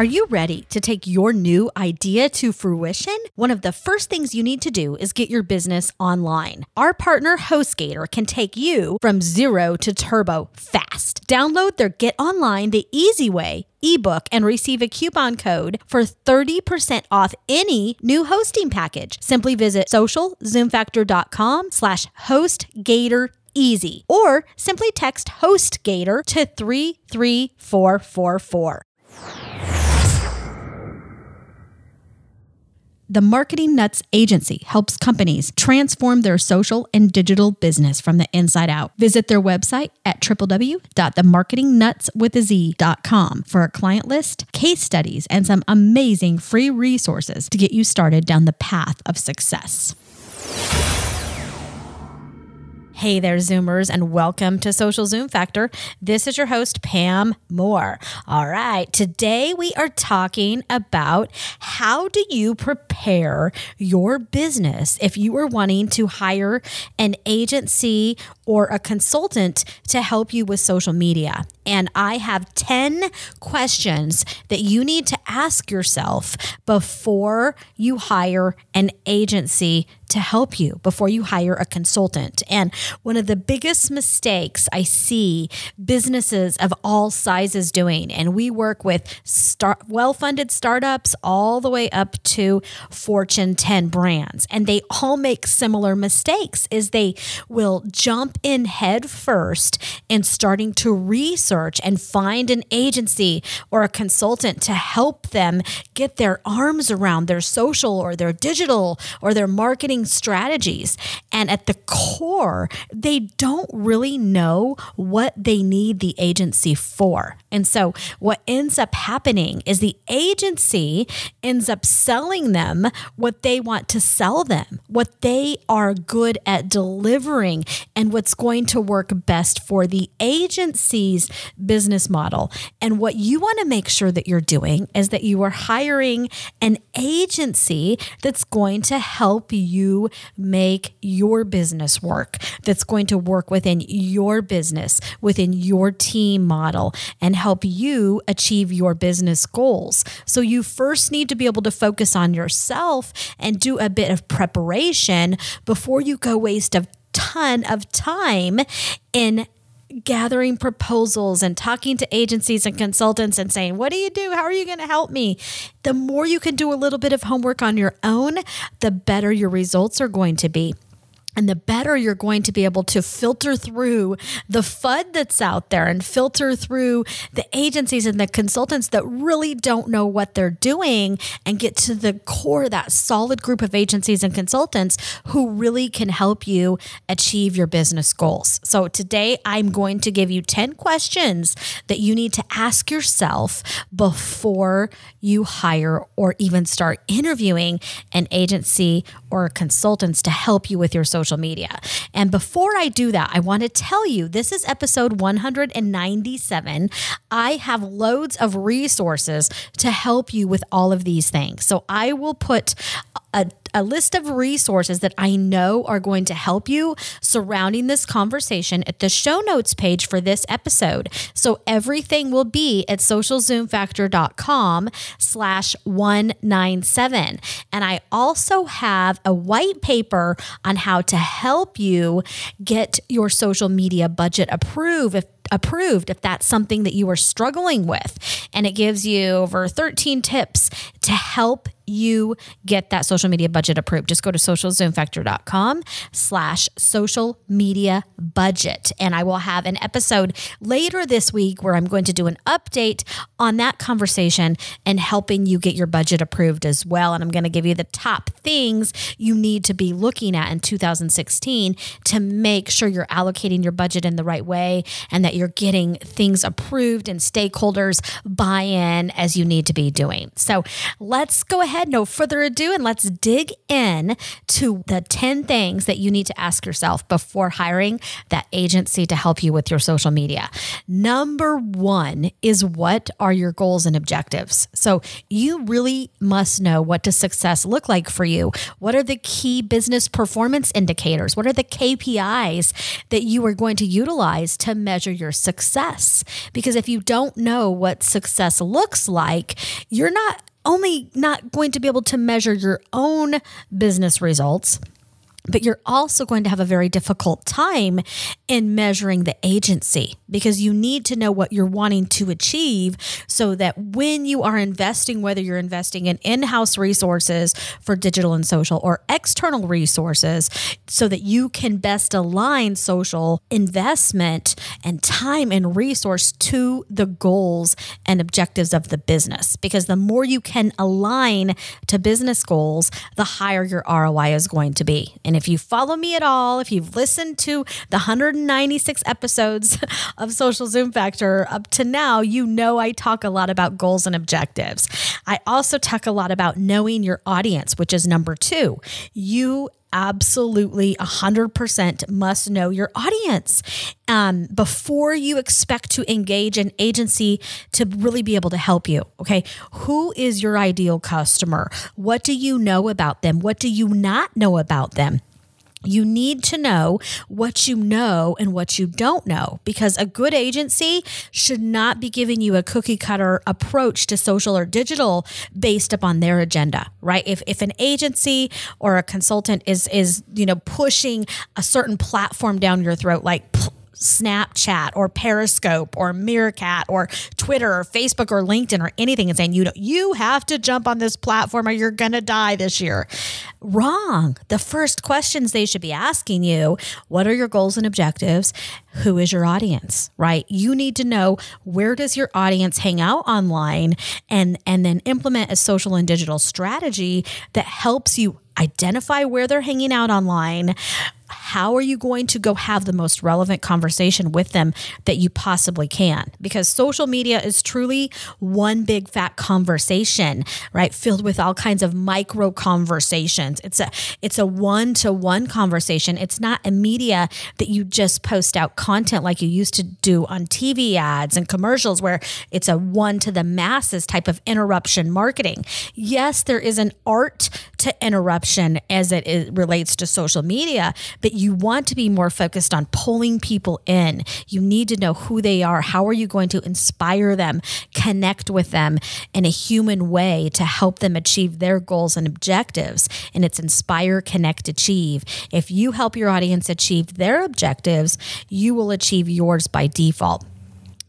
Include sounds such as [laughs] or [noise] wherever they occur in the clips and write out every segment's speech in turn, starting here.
Are you ready to take your new idea to fruition? One of the first things you need to do is get your business online. Our partner HostGator can take you from zero to turbo fast. Download their Get Online the Easy Way ebook and receive a coupon code for 30% off any new hosting package. Simply visit socialzoomfactor.com slash hostgator easy or simply text hostgator to 33444. The Marketing Nutz Agency helps companies transform their social and digital business from the inside out. Visit their website at www.themarketingnutswithaz.com for a client list, case studies, and some amazing free resources to get you started down the path of success. Hey there, Zoomers, and welcome to Social Zoom Factor. This is your host, Pam Moore. All right, today we are talking about how do you prepare your business if you are wanting to hire an agency or a consultant to help you with social media. And I have 10 questions that you need to ask yourself before you hire an agency to help you before you hire a consultant. And one of the biggest mistakes I see businesses of all sizes doing, and we work with well funded startups all the way up to Fortune 10 brands, and they all make similar mistakes, is they will jump in head first and starting to research and find an agency or a consultant to help them get their arms around their social or their digital or their marketing strategies. And at the core, they don't really know what they need the agency for. And so, what ends up happening is the agency ends up selling them what they want to sell them, what they are good at delivering, and what's going to work best for the agency's business model. And what you want to make sure that you're doing is that you are hiring an agency that's going to help you make your business work, that's going to work within your business, within your team model, and help you achieve your business goals. So you first need to be able to focus on yourself and do a bit of preparation before you go waste a ton of time in gathering proposals and talking to agencies and consultants and saying, What do you do? How are you going to help me? The more you can do a little bit of homework on your own, the better your results are going to be and the better you're going to be able to filter through the FUD that's out there and filter through the agencies and the consultants that really don't know what they're doing and get to the core, that solid group of agencies and consultants who really can help you achieve your business goals. So today I'm going to give you 10 questions that you need to ask yourself before you hire or even start interviewing an agency or consultants to help you with your social social media. And before I do that, I want to tell you this is episode 197. I have loads of resources to help you with all of these things. So I will put a a list of resources that I know are going to help you surrounding this conversation at the show notes page for this episode. So everything will be at socialzoomfactor.com slash 197. And I also have a white paper on how to help you get your social media budget approved if approved if that's something that you are struggling with. And it gives you over 13 tips to help you get that social media budget approved. Just go to socialzoomfactor.com slash social media budget. And I will have an episode later this week where I'm going to do an update on that conversation and helping you get your budget approved as well. And I'm going to give you the top things you need to be looking at in 2016 to make sure you're allocating your budget in the right way and that you're getting things approved and stakeholders buy in as you need to be doing. So let's go ahead, no further ado, and let's dig in to the 10 things that you need to ask yourself before hiring that agency to help you with your social media. Number one is what are your goals and objectives? So you really must know what does success look like for you? What are the key business performance indicators? What are the KPIs that you are going to utilize to measure your success? Because if you don't know what success looks like, you're not only not going to be able to measure your own business results but you're also going to have a very difficult time in measuring the agency because you need to know what you're wanting to achieve so that when you are investing, whether you're investing in in house resources for digital and social or external resources, so that you can best align social investment and time and resource to the goals and objectives of the business. Because the more you can align to business goals, the higher your ROI is going to be. And if you follow me at all, if you've listened to the 196 episodes of Social Zoom Factor up to now, you know I talk a lot about goals and objectives. I also talk a lot about knowing your audience, which is number two. You absolutely 100% must know your audience um, before you expect to engage an agency to really be able to help you. Okay. Who is your ideal customer? What do you know about them? What do you not know about them? You need to know what you know and what you don't know because a good agency should not be giving you a cookie cutter approach to social or digital based upon their agenda right? If, if an agency or a consultant is is you know pushing a certain platform down your throat like Snapchat or Periscope or Meerkat or Twitter or Facebook or LinkedIn or anything and saying you know you have to jump on this platform or you're going to die this year. Wrong. The first questions they should be asking you, what are your goals and objectives? Who is your audience, right? You need to know where does your audience hang out online and and then implement a social and digital strategy that helps you identify where they're hanging out online how are you going to go have the most relevant conversation with them that you possibly can? Because social media is truly one big fat conversation, right? Filled with all kinds of micro conversations. It's a it's a one-to-one conversation. It's not a media that you just post out content like you used to do on TV ads and commercials where it's a one to the masses type of interruption marketing. Yes, there is an art to interruption as it is, relates to social media, but you want to be more focused on pulling people in. You need to know who they are. How are you going to inspire them, connect with them in a human way to help them achieve their goals and objectives? And it's inspire, connect, achieve. If you help your audience achieve their objectives, you will achieve yours by default.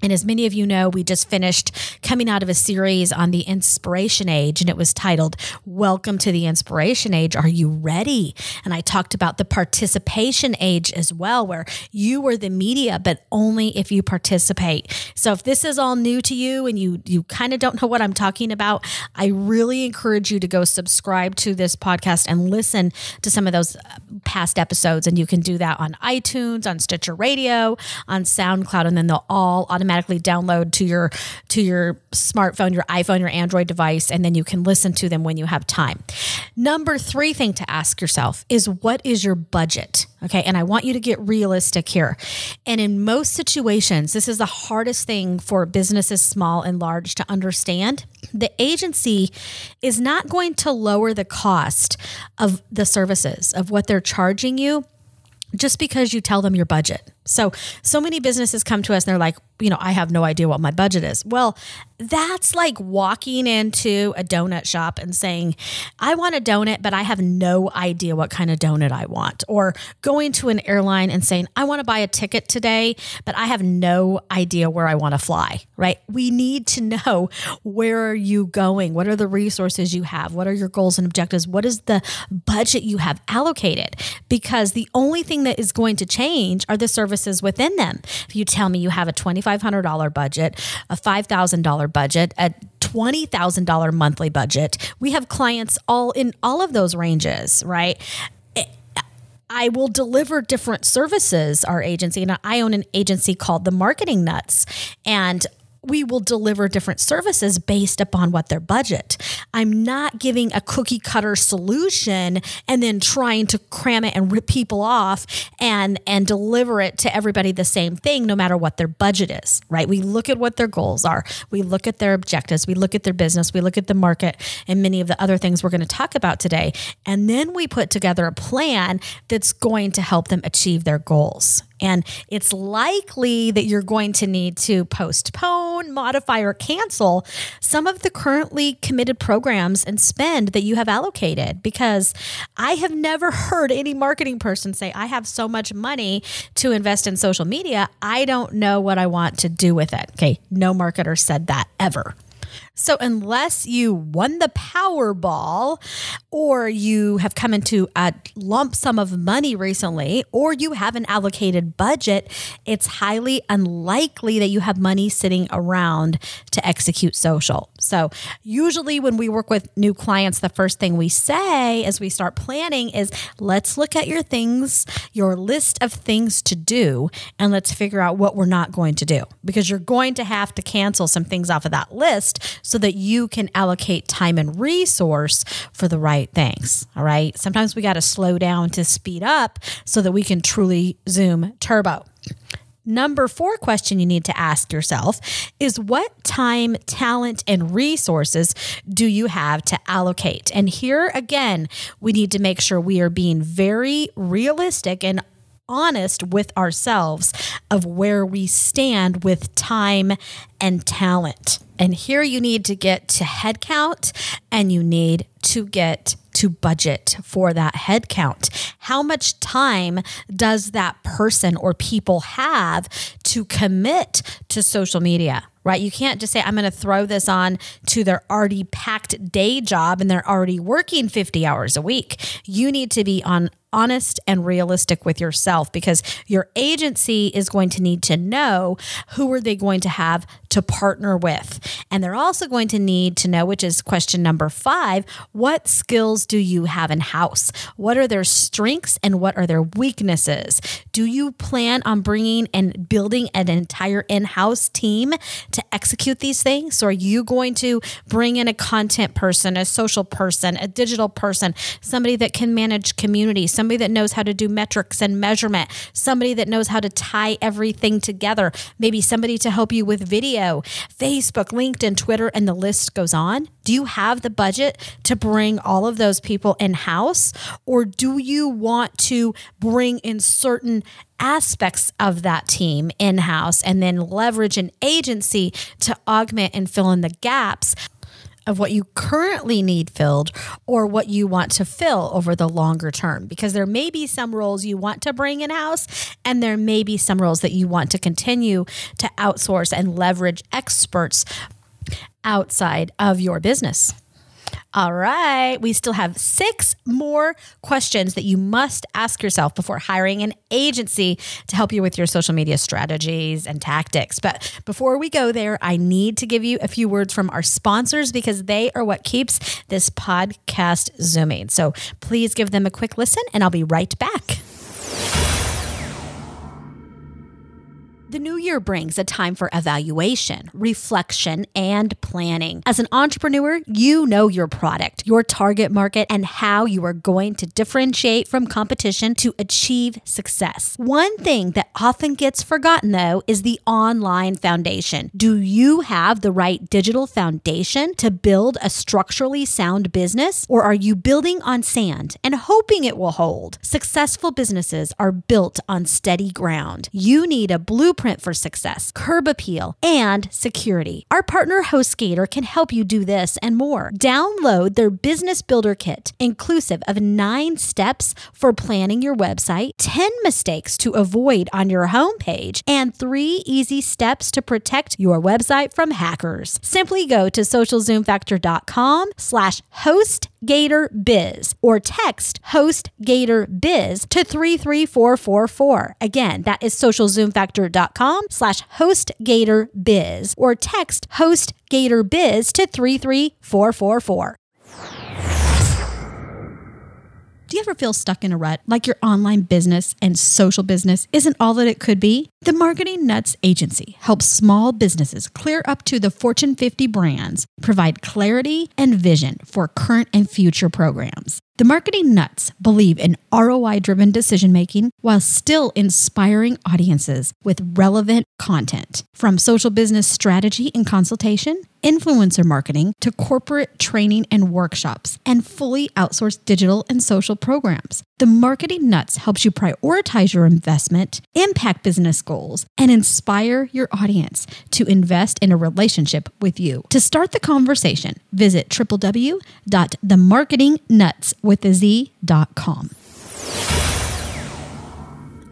And as many of you know, we just finished coming out of a series on the inspiration age, and it was titled Welcome to the Inspiration Age. Are you ready? And I talked about the participation age as well, where you are the media, but only if you participate. So if this is all new to you and you, you kind of don't know what I'm talking about, I really encourage you to go subscribe to this podcast and listen to some of those uh, past episodes. And you can do that on iTunes, on Stitcher Radio, on SoundCloud, and then they'll all automatically automatically download to your to your smartphone, your iPhone, your Android device, and then you can listen to them when you have time. Number three thing to ask yourself is what is your budget? Okay, and I want you to get realistic here. And in most situations, this is the hardest thing for businesses, small and large, to understand. The agency is not going to lower the cost of the services of what they're charging you just because you tell them your budget. So, so many businesses come to us and they're like, you know, I have no idea what my budget is. Well, that's like walking into a donut shop and saying, I want a donut, but I have no idea what kind of donut I want. Or going to an airline and saying, I want to buy a ticket today, but I have no idea where I want to fly, right? We need to know where are you going? What are the resources you have? What are your goals and objectives? What is the budget you have allocated? Because the only thing that is going to change are the services within them. If you tell me you have a $2,500 budget, a $5,000 budget, a $20,000 monthly budget, we have clients all in all of those ranges, right? I will deliver different services, our agency. And I own an agency called The Marketing Nutz. And we will deliver different services based upon what their budget. I'm not giving a cookie cutter solution and then trying to cram it and rip people off and and deliver it to everybody the same thing no matter what their budget is, right? We look at what their goals are. We look at their objectives, we look at their business, we look at the market and many of the other things we're going to talk about today. And then we put together a plan that's going to help them achieve their goals. And it's likely that you're going to need to postpone, modify, or cancel some of the currently committed programs and spend that you have allocated because I have never heard any marketing person say, I have so much money to invest in social media. I don't know what I want to do with it. Okay. No marketer said that ever. So, unless you won the Powerball, or you have come into a lump sum of money recently, or you have an allocated budget, it's highly unlikely that you have money sitting around to execute social. So, usually when we work with new clients, the first thing we say as we start planning is let's look at your things, your list of things to do, and let's figure out what we're not going to do because you're going to have to cancel some things off of that list so that you can allocate time and resource for the right things. All right. Sometimes we got to slow down to speed up so that we can truly zoom turbo. Number four question you need to ask yourself is what time, talent, and resources do you have to allocate? And here again, we need to make sure we are being very realistic and honest with ourselves of where we stand with time and talent. And here you need to get to headcount and you need to get to budget for that headcount. How much time does that person or people have to commit to social media? Right? You can't just say, I'm going to throw this on to their already packed day job and they're already working 50 hours a week. You need to be on honest and realistic with yourself because your agency is going to need to know who are they going to have to partner with. And they're also going to need to know which is question number 5 what skills do you have in house what are their strengths and what are their weaknesses? Do you plan on bringing and building an entire in-house team to execute these things? So are you going to bring in a content person a social person a digital person somebody that can manage community somebody that knows how to do metrics and measurement, somebody that knows how to tie everything together, maybe somebody to help you with video, Facebook, LinkedIn, Twitter, and the list goes on. Do you have the budget to bring all of those people in house? Or do you want to bring in certain aspects of that team in house and then leverage an agency to augment and fill in the gaps? Of what you currently need filled or what you want to fill over the longer term because there may be some roles you want to bring in house and there may be some roles that you want to continue to outsource and leverage experts outside of your business. All right. We still have six more questions that you must ask yourself before hiring an agency to help you with your social media strategies and tactics. But before we go there, I need to give you a few words from our sponsors because they are what keeps this podcast zooming. So please give them a quick listen and I'll be right back. The new year brings a time for evaluation, reflection, and planning. As an entrepreneur, you know your product, your target market, and how you are going to differentiate from competition to achieve success. One thing that often gets forgotten, though, is the online foundation. Do you have the right digital foundation to build a structurally sound business, or are you building on sand and hoping it will hold? Successful businesses are built on steady ground. You need a blueprint for success, curb appeal, and security. Our partner HostGator can help you do this and more. Download their Business Builder Kit, inclusive of nine steps for planning your website, 10 mistakes to avoid on your homepage, and three easy steps to protect your website from hackers. Simply go to socialzoomfactor.com slash hostgatorbiz or text host Gator Biz to 33444. Again, that is socialzoomfactor.com com slash Biz or text host Gator Biz to 33444. Do you ever feel stuck in a rut, like your online business and social business isn't all that it could be? The Marketing Nutz Agency helps small businesses clear up to the Fortune 50 brands, provide clarity and vision for current and future programs. The marketing Nutz believe in ROI driven decision making while still inspiring audiences with relevant content. From social business strategy and consultation, influencer marketing to corporate training and workshops, and fully outsourced digital and social programs. The Marketing Nutz helps you prioritize your investment, impact business goals, and inspire your audience to invest in a relationship with you. To start the conversation, visit www.themarketingnutswithaz.com.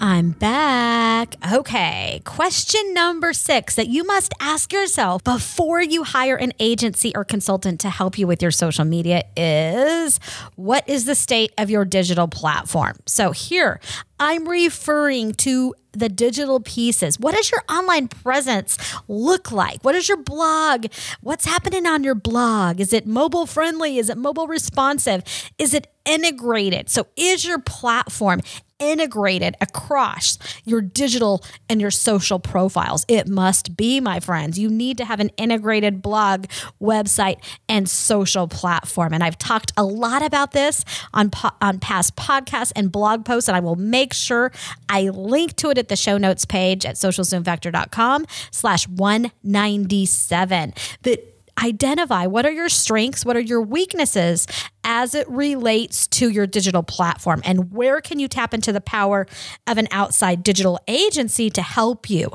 I'm back. Okay. Question number six that you must ask yourself before you hire an agency or consultant to help you with your social media is what is the state of your digital platform? So here, I'm referring to the digital pieces. What does your online presence look like? What is your blog? What's happening on your blog? Is it mobile friendly? Is it mobile responsive? Is it integrated? So, is your platform integrated across your digital and your social profiles. It must be, my friends. You need to have an integrated blog, website, and social platform. And I've talked a lot about this on, po- on past podcasts and blog posts, and I will make sure I link to it at the show notes page at socialzoomfactor.com slash 197. That identify what are your strengths, what are your weaknesses as it relates to your digital platform, and where can you tap into the power of an outside digital agency to help you.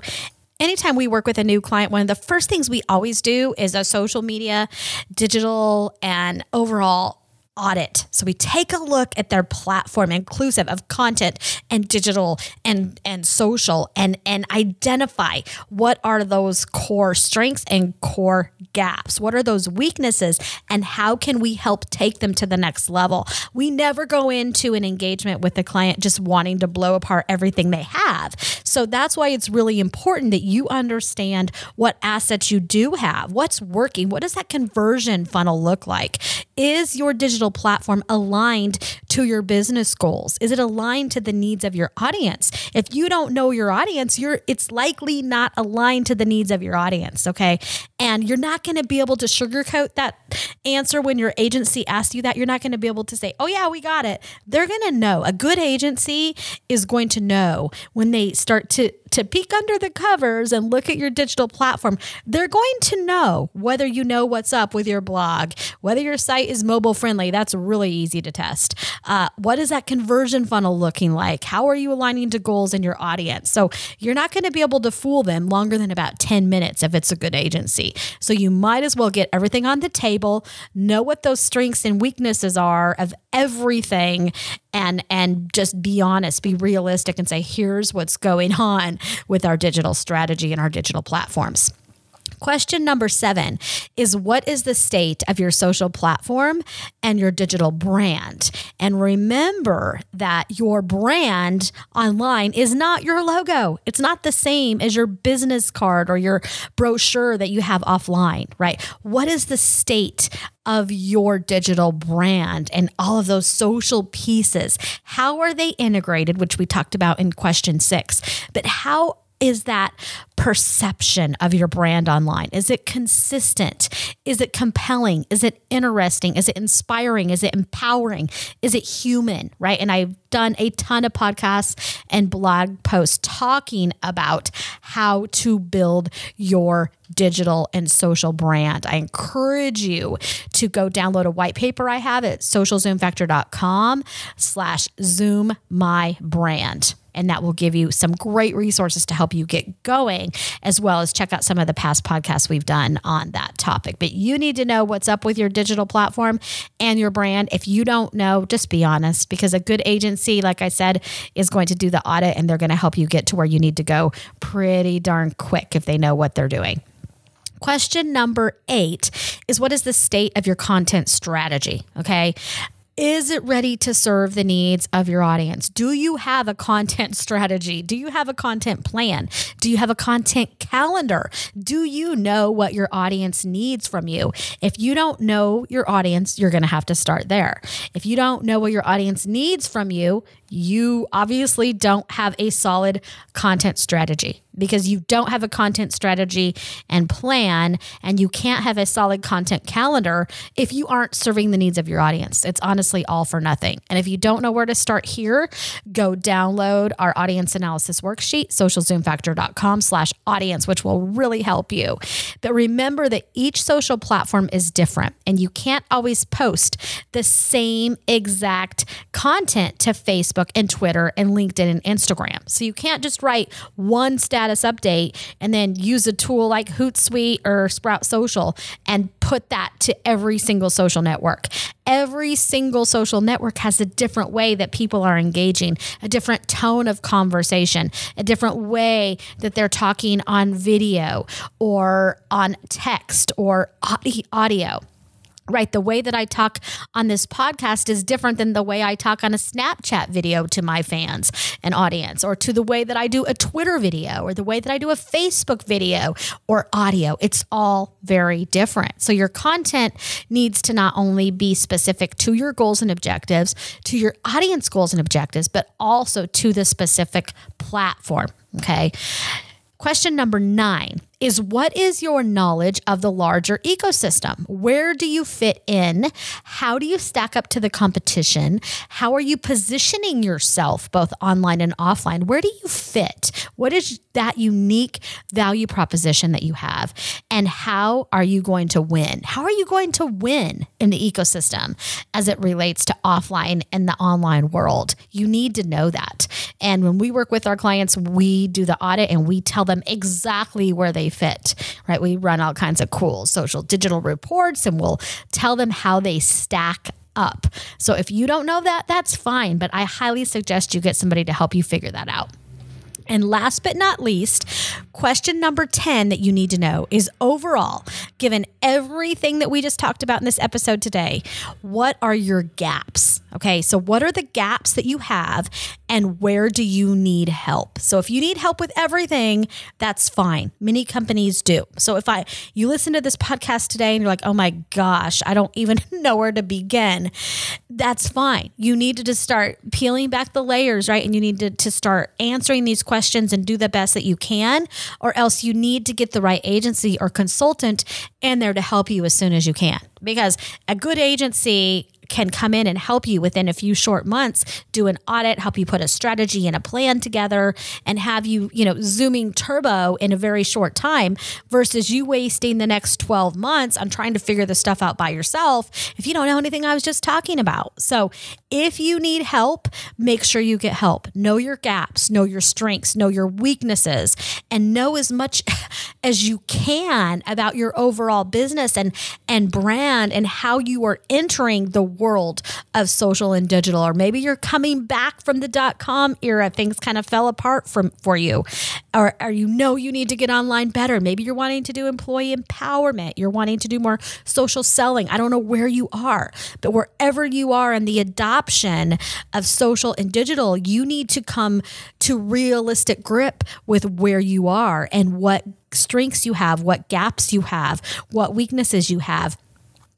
Anytime we work with a new client, one of the first things we always do is a social media, digital, and overall audit. So we take a look at their platform inclusive of content and digital and and social and and identify what are those core strengths and core gaps. What are those weaknesses and how can we help take them to the next level? We never go into an engagement with the client just wanting to blow apart everything they have. So that's why it's really important that you understand what assets you do have. What's working? What does that conversion funnel look like? Is your digital digital platform aligned to your business goals? Is it aligned to the needs of your audience? If you don't know your audience, you're it's likely not aligned to the needs of your audience, okay? And you're not going to be able to sugarcoat that answer when your agency asks you that. You're not going to be able to say, "Oh yeah, we got it." They're going to know. A good agency is going to know when they start to to peek under the covers and look at your digital platform, they're going to know whether you know what's up with your blog, whether your site is mobile friendly. That's really easy to test. Uh, what is that conversion funnel looking like? How are you aligning to goals in your audience? So you're not going to be able to fool them longer than about 10 minutes if it's a good agency. So you might as well get everything on the table, know what those strengths and weaknesses are of everything and and just be honest, be realistic and say here's what's going on with our digital strategy and our digital platforms. Question number seven is what is the state of your social platform and your digital brand? And remember that your brand online is not your logo. It's not the same as your business card or your brochure that you have offline, right? What is the state of your digital brand and all of those social pieces? How are they integrated, which we talked about in question six? But how is that perception of your brand online? Is it consistent? Is it compelling? Is it interesting? Is it inspiring? Is it empowering? Is it human? Right. And I've done a ton of podcasts and blog posts talking about how to build your digital and social brand. I encourage you to go download a white paper I have at socialzoomfactor.com slash zoom my brand and that will give you some great resources to help you get going, as well as check out some of the past podcasts we've done on that topic. But you need to know what's up with your digital platform and your brand. If you don't know, just be honest, because a good agency, like I said, is going to do the audit and they're going to help you get to where you need to go pretty darn quick if they know what they're doing. Question number eight is what is the state of your content strategy? Okay. Is it ready to serve the needs of your audience? Do you have a content [laughs] strategy? Do you have a content plan? Do you have a content calendar? Do you know what your audience needs from you? If you don't know your audience, you're going to have to start there. If you don't know what your audience needs from you, you obviously don't have a solid content strategy because you don't have a content strategy and plan, and you can't have a solid content calendar if you aren't serving the needs of your audience. It's honestly all for nothing. And if you don't know where to start here, go download our audience analysis worksheet, socialzoomfactor.com slash audience, which will really help you. But remember that each social platform is different, and you can't always post the same exact content to Facebook Facebook and Twitter and LinkedIn and Instagram. So you can't just write one status update and then use a tool like Hootsuite or Sprout Social and put that to every single social network. Every single social network has a different way that people are engaging, a different tone of conversation, a different way that they're talking on video or on text or audio right? The way that I talk on this podcast is different than the way I talk on a Snapchat video to my fans and audience, or to the way that I do a Twitter video, or the way that I do a Facebook video or audio. It's all very different. So your content needs to not only be specific to your goals and objectives, to your audience goals and objectives, but also to the specific platform. Okay. Question number nine is what is your knowledge of the larger ecosystem? Where do you fit in? How do you stack up to the competition? How are you positioning yourself both online and offline? Where do you fit? What is that unique value proposition that you have? And how are you going to win? How are you going to win in the ecosystem as it relates to offline and the online world? You need to know that. And when we work with our clients, we do the audit and we tell them exactly where they fit, right? We run all kinds of cool social digital reports and we'll tell them how they stack up. So if you don't know that, that's fine, but I highly suggest you get somebody to help you figure that out. And last but not least, question number 10 that you need to know is overall, given everything that we just talked about in this episode today, what are your gaps? Okay, so what are the gaps that you have and where do you need help? So if you need help with everything, that's fine. Many companies do. So if I you listen to this podcast today and you're like, "Oh my gosh, I don't even [laughs] know where to begin." That's fine. You need to just start peeling back the layers, right? And you need to, to start answering these questions and do the best that you can, or else you need to get the right agency or consultant in there to help you as soon as you can. Because a good agency can come in and help you within a few short months do an audit help you put a strategy and a plan together and have you you know zooming turbo in a very short time versus you wasting the next 12 months on trying to figure this stuff out by yourself if you don't know anything i was just talking about. So if you need help make sure you get help. Know your gaps know your strengths know your weaknesses and know as much [laughs] as you can about your overall business and and brand and how you are entering the world of social and digital, or maybe you're coming back from the dot com era, things kind of fell apart from for you, or, or you know you need to get online better. Maybe you're wanting to do employee empowerment, you're wanting to do more social selling. I don't know where you are, but wherever you are in the adoption of social and digital, you need to come to realistic grip with where you are and what strengths you have, what gaps you have, what weaknesses you have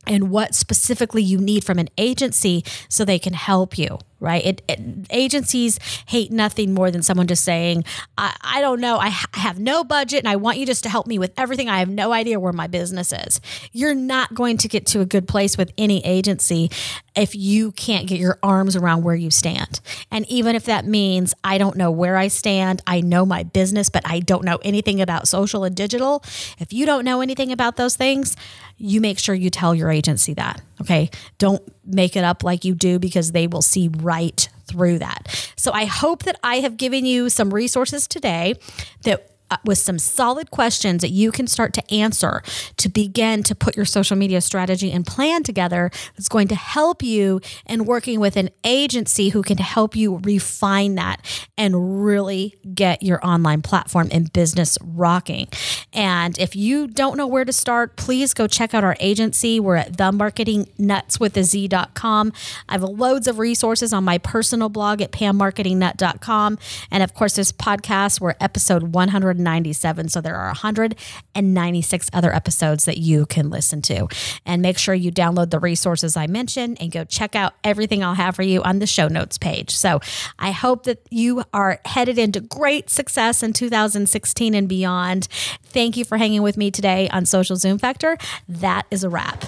and what specifically you need from an agency so they can help you. Right? It, it, agencies hate nothing more than someone just saying, I, I don't know, I, ha- I have no budget and I want you just to help me with everything. I have no idea where my business is. You're not going to get to a good place with any agency if you can't get your arms around where you stand. And even if that means I don't know where I stand, I know my business, but I don't know anything about social and digital. If you don't know anything about those things, you make sure you tell your agency that. Okay. Don't make it up like you do because they will see right through that. So I hope that I have given you some resources today that uh, with some solid questions that you can start to answer to begin to put your social media strategy and plan together that's going to help you in working with an agency who can help you refine that and really get your online platform and business rocking. And if you don't know where to start, please go check out our agency. We're at themarketingnutswithaz.com. I have loads of resources on my personal blog at pammarketingnut.com. And of course, this podcast, we're episode 197. So there are 196 other episodes that you can listen to. And make sure you download the resources I mentioned and go check out everything I'll have for you on the show notes page. So I hope that you are headed into great success in 2016 and beyond. Thank you for hanging with me today on Social Zoom Factor. That is a wrap.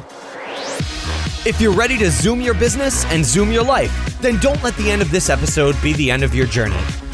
If you're ready to zoom your business and zoom your life, then don't let the end of this episode be the end of your journey.